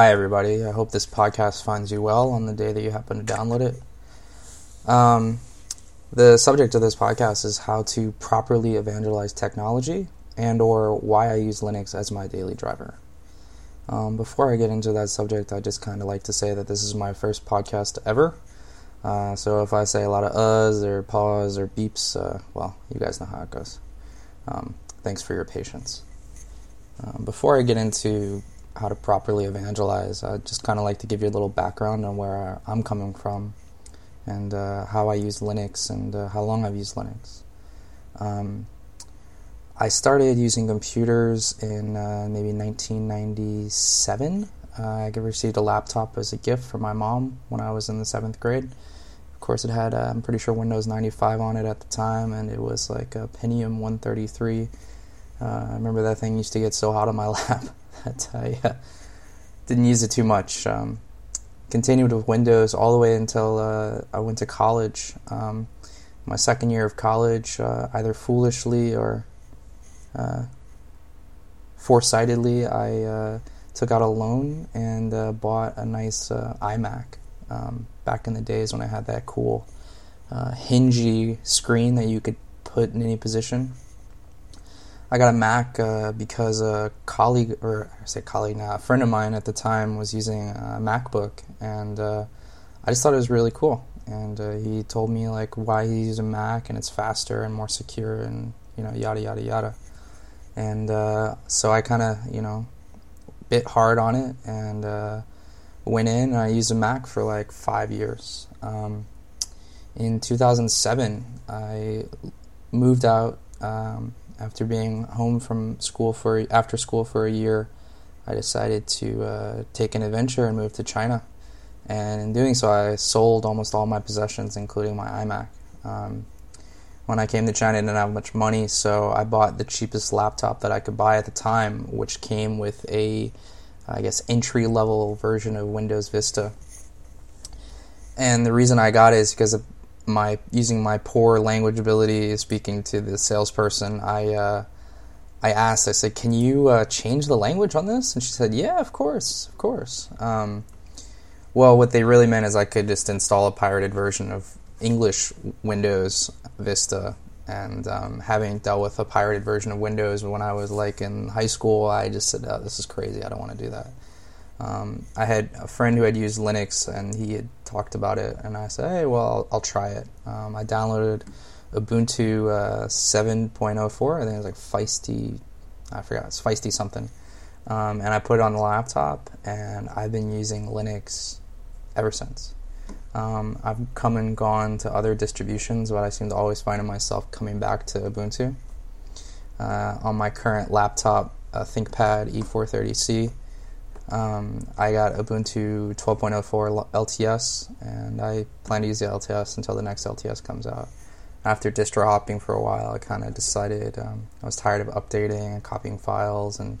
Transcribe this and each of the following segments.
Hi, everybody. I hope this podcast finds you well on the day that you happen to download it. Um, the subject of this podcast is how to properly evangelize technology and or why I use Linux as my daily driver. Um, before I get into that subject, I just kind of like to say that this is my first podcast ever. Uh, so if I say a lot of uhs or pause or beeps, uh, well, you guys know how it goes. Um, thanks for your patience. Um, before I get into how to properly evangelize, I just kind of like to give you a little background on where I'm coming from and uh, how I use Linux and uh, how long I've used Linux. Um, I started using computers in uh, maybe 1997. Uh, I received a laptop as a gift from my mom when I was in the seventh grade. Of course, it had, uh, I'm pretty sure, Windows 95 on it at the time, and it was like a Pentium 133. Uh, I remember that thing used to get so hot on my lap I uh, didn't use it too much. Um, continued with Windows all the way until uh, I went to college. Um, my second year of college, uh, either foolishly or uh, foresightedly, I uh, took out a loan and uh, bought a nice uh, iMac. Um, back in the days when I had that cool hingy screen that you could put in any position. I got a Mac uh, because a colleague, or I say colleague now, a friend of mine at the time was using a MacBook, and I just thought it was really cool. And he told me like why he uses a Mac and it's faster and more secure and you know yada yada yada and uh, so I kind of you know bit hard on it and uh, went in and I used a Mac for like five years. Um, in 2007, I moved out um, after being home from school for after school for a year. I decided to uh, take an adventure and move to China, and in doing so, I sold almost all my possessions, including my iMac. Um, when I came to China, I didn't have much money, so I bought the cheapest laptop that I could buy at the time, which came with a, I guess, entry level version of Windows Vista. And the reason I got it is because my using my poor language ability speaking to the salesperson. I uh, I asked, I said, "Can you uh, change the language on this?" And she said, "Yeah, of course, of course." Um, well, what they really meant is I could just install a pirated version of English Windows Vista, and um, having dealt with a pirated version of Windows when I was like in high school, I just said, oh, "This is crazy. I don't want to do that." Um, I had a friend who had used Linux, and he had talked about it, and I said, "Hey, well, I'll, I'll try it." Um, I downloaded Ubuntu uh, 7.04. I think it was like Feisty. I forgot. It's Feisty something. Um, and I put it on the laptop, and I've been using Linux ever since. Um, I've come and gone to other distributions, but I seem to always find myself coming back to Ubuntu. Uh, on my current laptop, a ThinkPad E430C, um, I got Ubuntu 12.04 LTS, and I plan to use the LTS until the next LTS comes out. After distro hopping for a while, I kind of decided um, I was tired of updating and copying files and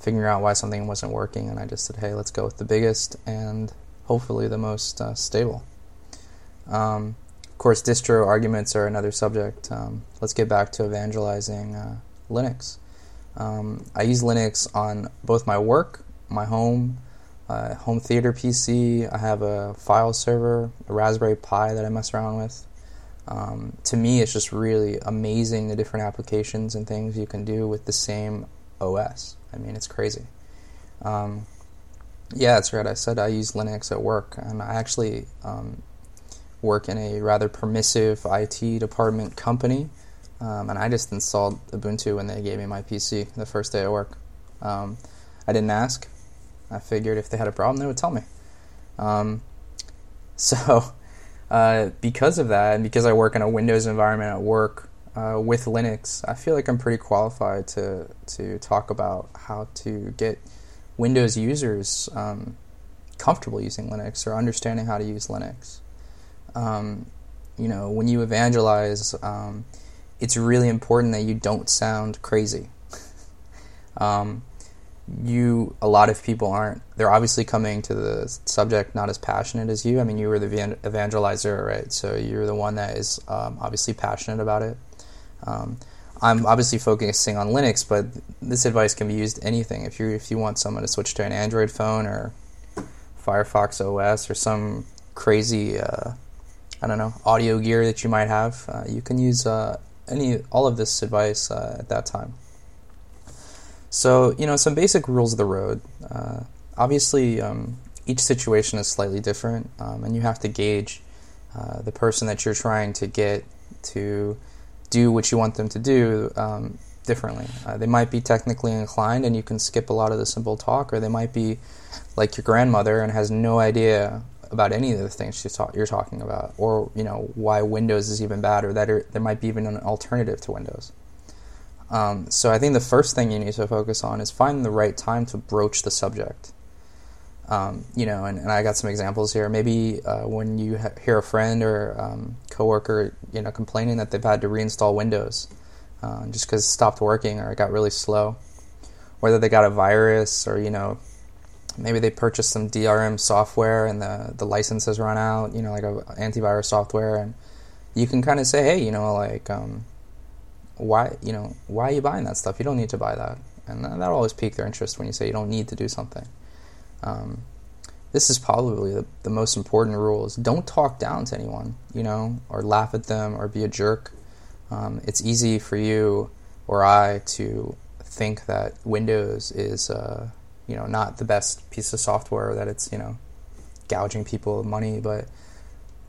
figuring out why something wasn't working, and I just said, hey, let's go with the biggest and hopefully the most uh, stable. Um, of course, distro arguments are another subject. Um, let's get back to evangelizing uh, Linux. Um, I use Linux on both my work, my home, uh, home theater PC. I have a file server, a Raspberry Pi that I mess around with. Um, to me, it's just really amazing the different applications and things you can do with the same OS. I mean, it's crazy. Um, yeah, that's right. I said I use Linux at work, and I actually um, work in a rather permissive IT department company. Um, and I just installed Ubuntu when they gave me my PC the first day at work. Um, I didn't ask. I figured if they had a problem, they would tell me. Um, so, uh, because of that, and because I work in a Windows environment at work uh, with Linux, I feel like I'm pretty qualified to to talk about how to get Windows users um, comfortable using Linux or understanding how to use Linux. Um, you know, when you evangelize, um, it's really important that you don't sound crazy. You, a lot of people aren't. They're obviously coming to the subject not as passionate as you. I mean, you were the evangelizer, right? So you're the one that is um, obviously passionate about it. Um, I'm obviously focusing on Linux, but this advice can be used anything. If you if you want someone to switch to an Android phone or Firefox OS or some crazy, uh, I don't know, audio gear that you might have. Uh, you can use uh, any all of this advice uh, at that time. So you know some basic rules of the road. Uh, obviously, um, each situation is slightly different, um, and you have to gauge uh, the person that you're trying to get to do what you want them to do um, differently. Uh, they might be technically inclined, and you can skip a lot of the simple talk, or they might be like your grandmother and has no idea about any of the things ta- you're talking about, or you know why Windows is even bad, or that er, there might be even an alternative to Windows. Um, so I think the first thing you need to focus on is find the right time to broach the subject. Um, you know, and, and, I got some examples here. Maybe uh, when you ha- hear a friend or um, coworker, you know, complaining that they've had to reinstall Windows uh, just because it stopped working or it got really slow, whether they got a virus or you know, maybe they purchased some DRM software and the the license has run out. You know, like a antivirus software, and you can kind of say, hey, you know, like um, why you know why are you buying that stuff? You don't need to buy that, and that'll always pique their interest when you say you don't need to do something. Um, this is probably the, the most important rule: is don't talk down to anyone, you know, or laugh at them, or be a jerk. Um, it's easy for you or I to think that Windows is, uh, you know, not the best piece of software, that it's, you know, gouging people money, but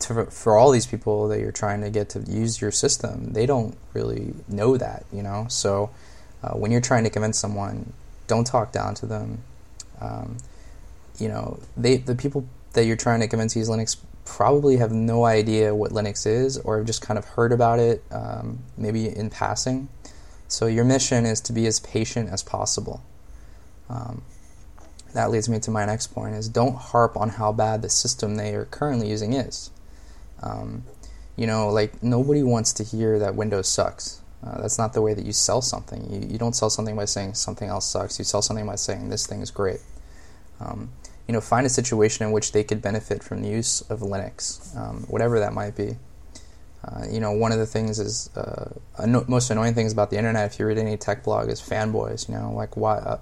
to, for all these people that you're trying to get to use your system, they don't really know that, you know. So uh, when you're trying to convince someone, don't talk down to them. Um, you know, they the people that you're trying to convince use Linux probably have no idea what Linux is, or have just kind of heard about it, um, maybe in passing. So your mission is to be as patient as possible. Um, that leads me to my next point: is don't harp on how bad the system they are currently using is. Um, you know, like nobody wants to hear that Windows sucks. Uh, that's not the way that you sell something. You, you don't sell something by saying something else sucks. You sell something by saying this thing is great. Um, you know, find a situation in which they could benefit from the use of Linux, um, whatever that might be. Uh, you know, one of the things is uh, anno- most annoying things about the internet. If you read any tech blog, is fanboys. You know, like why?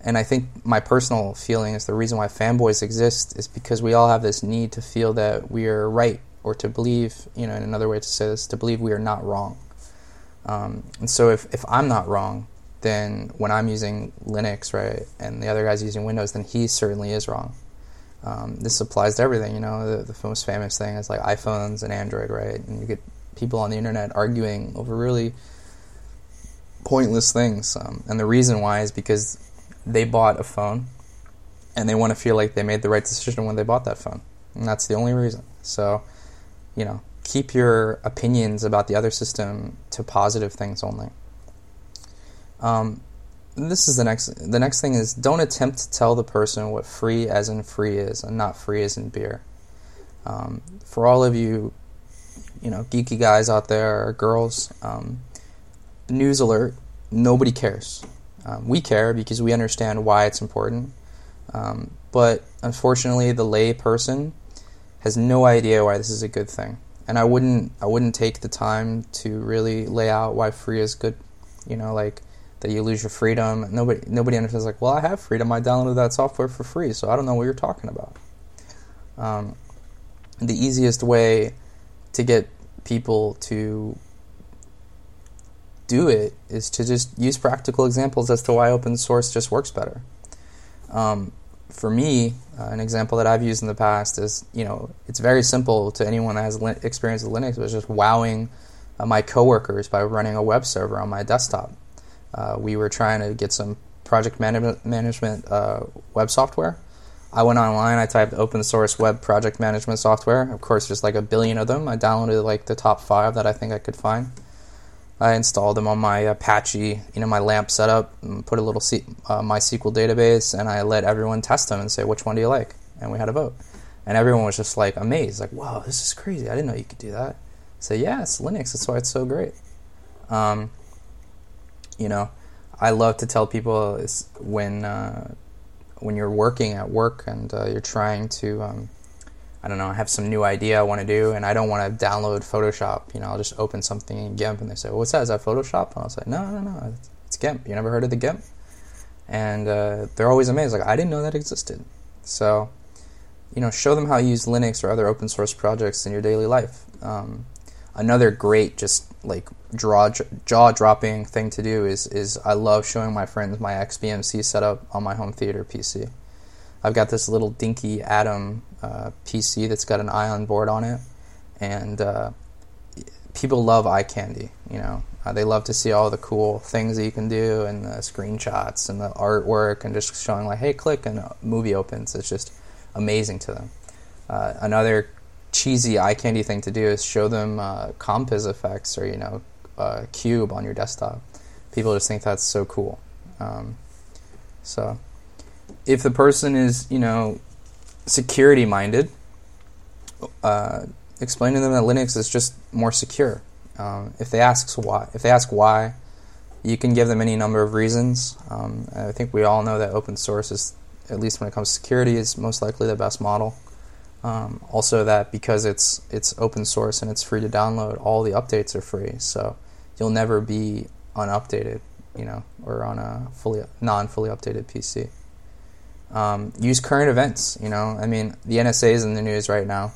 And I think my personal feeling is the reason why fanboys exist is because we all have this need to feel that we are right or to believe, you know, in another way to say this, to believe we are not wrong. Um, and so if, if I'm not wrong, then when I'm using Linux, right, and the other guy's using Windows, then he certainly is wrong. Um, this applies to everything, you know. The, the, most famous thing is like iPhones and Android, right? And you get people on the internet arguing over really pointless things. Um, and the reason why is because they bought a phone and they want to feel like they made the right decision when they bought that phone. And that's the only reason. So, you know, keep your opinions about the other system to positive things only. Um, this is the next. The next thing is don't attempt to tell the person what free as in free is, and not free as in beer. Um, for all of you, you know, geeky guys out there or girls, um, news alert: nobody cares. Um, we care because we understand why it's important. Um, but unfortunately, the lay person has no idea why this is a good thing. And I wouldn't, I wouldn't take the time to really lay out why free is good. You know, like that you lose your freedom. Nobody, nobody understands. Like, well, I have freedom. I downloaded that software for free, so I don't know what you're talking about. Um, the easiest way to get people to do it is to just use practical examples as to why open source just works better. Um, for me, uh, an example that I've used in the past is, you know, it's very simple to anyone that has experience with Linux, but just wowing uh, my coworkers by running a web server on my desktop. Uh, we were trying to get some project management, management uh, web software. I went online, I typed open source web project management software. Of course, there's like a billion of them. I downloaded like the top five that I think I could find. I installed them on my Apache, you know, my LAMP setup, put a little C- uh, MySQL database, and I let everyone test them and say, which one do you like? And we had a vote. And everyone was just like amazed, like, wow, this is crazy. I didn't know you could do that. Say, yeah, it's Linux. That's why it's so great. Um, you know, I love to tell people when uh, when you're working at work and uh, you're trying to um, I don't know, I have some new idea I want to do, and I don't want to download Photoshop. You know, I'll just open something in GIMP, and they say, "What's that? Is that Photoshop?" And I'll say, "No, no, no, it's GIMP. You never heard of the GIMP?" And uh, they're always amazed, like, "I didn't know that existed." So, you know, show them how you use Linux or other open source projects in your daily life. Um, another great, just like jaw dropping thing to do is is I love showing my friends my XBMC setup on my home theater PC. I've got this little dinky Atom uh, PC that's got an Ion board on it, and uh, people love eye candy. You know, uh, they love to see all the cool things that you can do and the screenshots and the artwork and just showing like, hey, click and a movie opens. It's just amazing to them. Uh, another cheesy eye candy thing to do is show them uh, compiz effects or you know uh, cube on your desktop. People just think that's so cool. Um, so if the person is you know security minded, uh, explain to them that Linux is just more secure. Um, if they ask why, if they ask why, you can give them any number of reasons. Um, I think we all know that open source is, at least when it comes to security, is most likely the best model. Um, also, that because it's it's open source and it's free to download, all the updates are free, so you'll never be unupdated, you know, or on a fully non-fully updated PC. Um, use current events. You know, I mean, the NSA is in the news right now.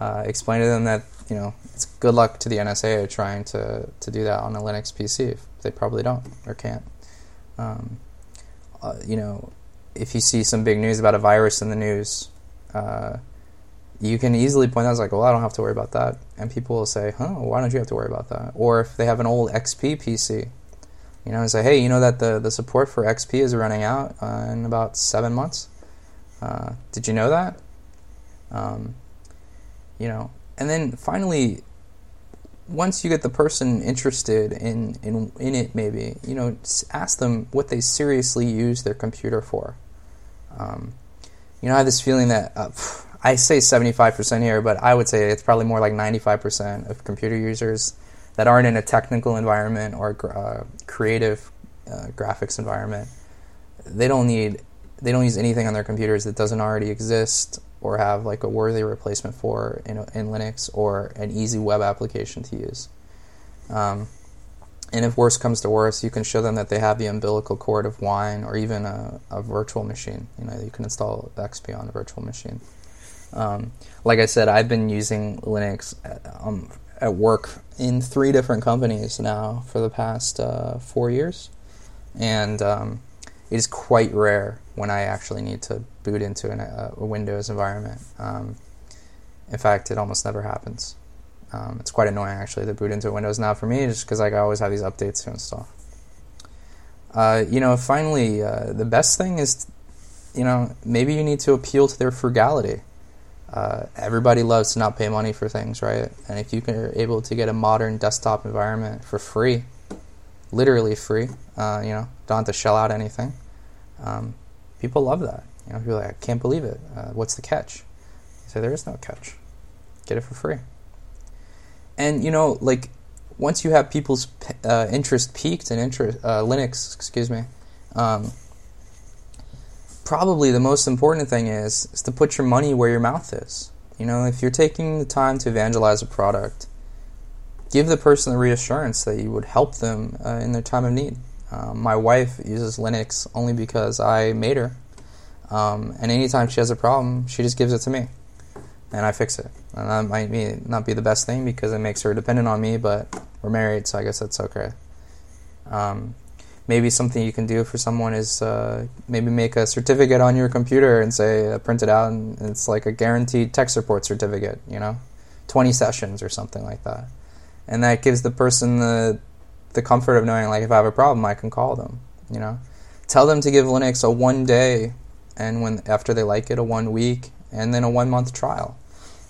Uh, explain to them that you know it's good luck to the NSA trying to to do that on a Linux PC. They probably don't or can't. Um, uh, you know, if you see some big news about a virus in the news, uh, you can easily point out, it's like, well, I don't have to worry about that. And people will say, huh, why don't you have to worry about that? Or if they have an old XP PC, you know, and say, hey, you know that the, the support for XP is running out uh, in about seven months? Uh, did you know that? Um, you know, and then finally, once you get the person interested in, in, in it, maybe, you know, ask them what they seriously use their computer for. Um, you know, I have this feeling that, uh, I say 75% here, but I would say it's probably more like 95% of computer users that aren't in a technical environment or uh, creative uh, graphics environment. They don't need they don't use anything on their computers that doesn't already exist or have like a worthy replacement for in, in Linux or an easy web application to use. Um, and if worse comes to worse, you can show them that they have the umbilical cord of Wine or even a, a virtual machine. You know, you can install XP on a virtual machine. Um, like I said, I've been using Linux um, at, work in three different companies now for the past uh, four years, and um, it is quite rare when I actually need to boot into an, a, a, Windows environment. Um, in fact, it almost never happens. Um, it's quite annoying actually to boot into Windows now for me, just because like, I always have these updates to install. Uh, you know, finally, uh, the best thing is, you know, maybe you need to appeal to their frugality. Uh, everybody loves to not pay money for things, right? And if you are able to get a modern desktop environment for free, literally free, uh, you know, don't have to shell out anything. Um, people love that. You know, people like, I can't believe it. Uh, what's the catch? You say there is no catch. Get it for free. And you know, like once you have people's uh, interest peaked in interest, uh, Linux, excuse me. Um, probably the most important thing is is to put your money where your mouth is. You know, if you're taking the time to evangelize a product, give the person the reassurance that you would help them uh, in their time of need. Um, my wife uses Linux only because I made her, um, and anytime she has a problem, she just gives it to me, and I fix it. And that might be, not be the best thing because it makes her dependent on me, but we're married, so I guess that's okay. Um, maybe something you can do for someone is uh, maybe make a certificate on your computer and say uh, print it out and it's like a guaranteed tech support certificate you know? 20 sessions or something like that. And that gives the person the the comfort of knowing like if i have a problem i can call them you know? Tell them to give linux a one day and when after they like it a one week and then a one month trial.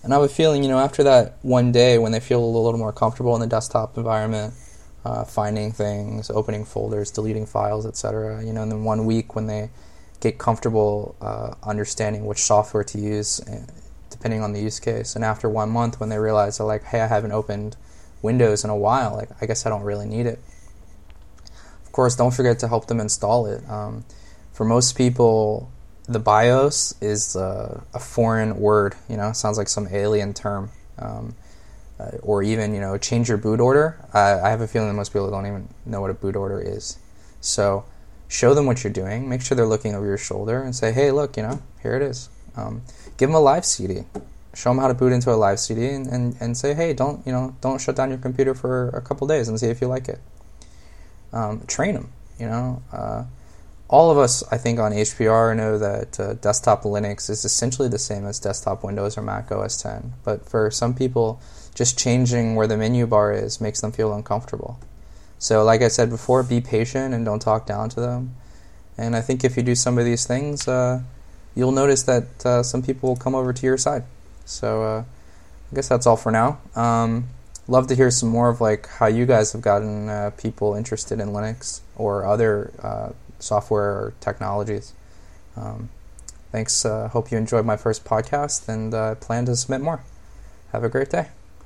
And i have a feeling you know after that one day when they feel a little more comfortable in the desktop environment uh, finding things, opening folders, deleting files, etc. You know, and then one week when they get comfortable uh, understanding which software to use, uh, depending on the use case, and after one month when they realize they're like, hey, I haven't opened Windows in a while, like I guess I don't really need it. Of course, don't forget to help them install it. Um, for most people, the BIOS is uh, a foreign word. You know, sounds like some alien term. Um, uh, or even you know change your boot order. Uh, I have a feeling that most people don't even know what a boot order is. So show them what you're doing. Make sure they're looking over your shoulder and say, "Hey, look, you know, here it is. Um, give them a live CD. Show them how to boot into a live CD and, and, and say, hey, don't you know, don't shut down your computer for a couple days and see if you like it. Um, train them. You know, uh, all of us, I think, on HPR know that uh, desktop Linux is essentially the same as desktop Windows or Mac OS 10. But for some people, just changing where the menu bar is makes them feel uncomfortable. So, like I said before, be patient and don't talk down to them. And I think if you do some of these things, uh, you'll notice that uh, some people will come over to your side. So, uh, I guess that's all for now. Um, love to hear some more of like how you guys have gotten uh, people interested in Linux or other uh, software or technologies. Um, thanks. Uh, hope you enjoyed my first podcast and plan to submit more. Have a great day.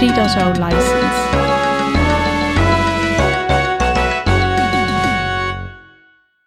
3.0 license.